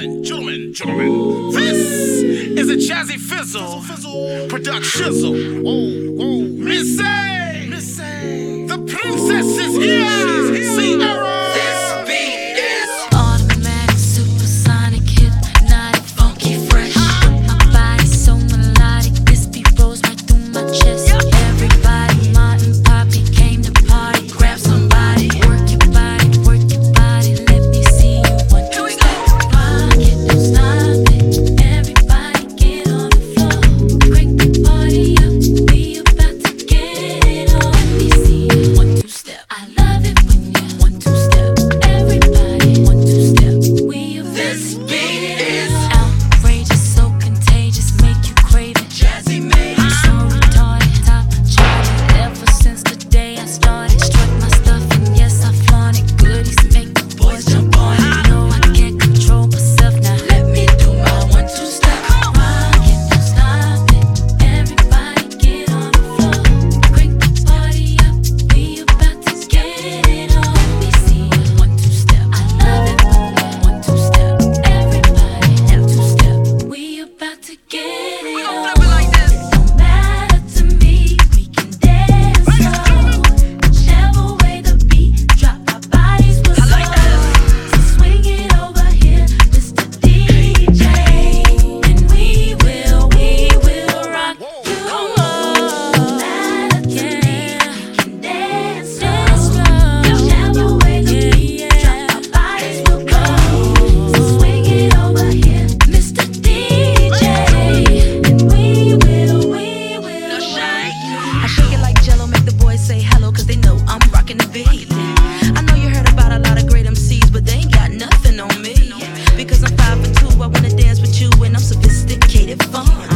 gentlemen, gentlemen, gentlemen, this is a Jazzy Fizzle, Fizzle, Fizzle. production. Shizzle. Oh, oh, Missy, Missy. it fun.